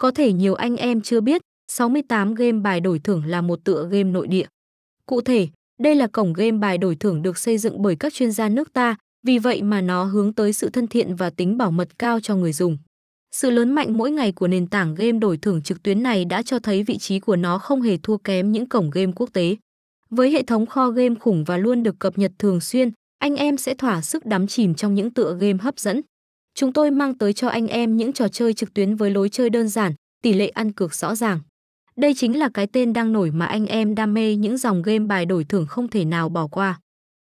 Có thể nhiều anh em chưa biết, 68 game bài đổi thưởng là một tựa game nội địa. Cụ thể, đây là cổng game bài đổi thưởng được xây dựng bởi các chuyên gia nước ta, vì vậy mà nó hướng tới sự thân thiện và tính bảo mật cao cho người dùng. Sự lớn mạnh mỗi ngày của nền tảng game đổi thưởng trực tuyến này đã cho thấy vị trí của nó không hề thua kém những cổng game quốc tế. Với hệ thống kho game khủng và luôn được cập nhật thường xuyên, anh em sẽ thỏa sức đắm chìm trong những tựa game hấp dẫn. Chúng tôi mang tới cho anh em những trò chơi trực tuyến với lối chơi đơn giản, tỷ lệ ăn cược rõ ràng. Đây chính là cái tên đang nổi mà anh em đam mê những dòng game bài đổi thưởng không thể nào bỏ qua.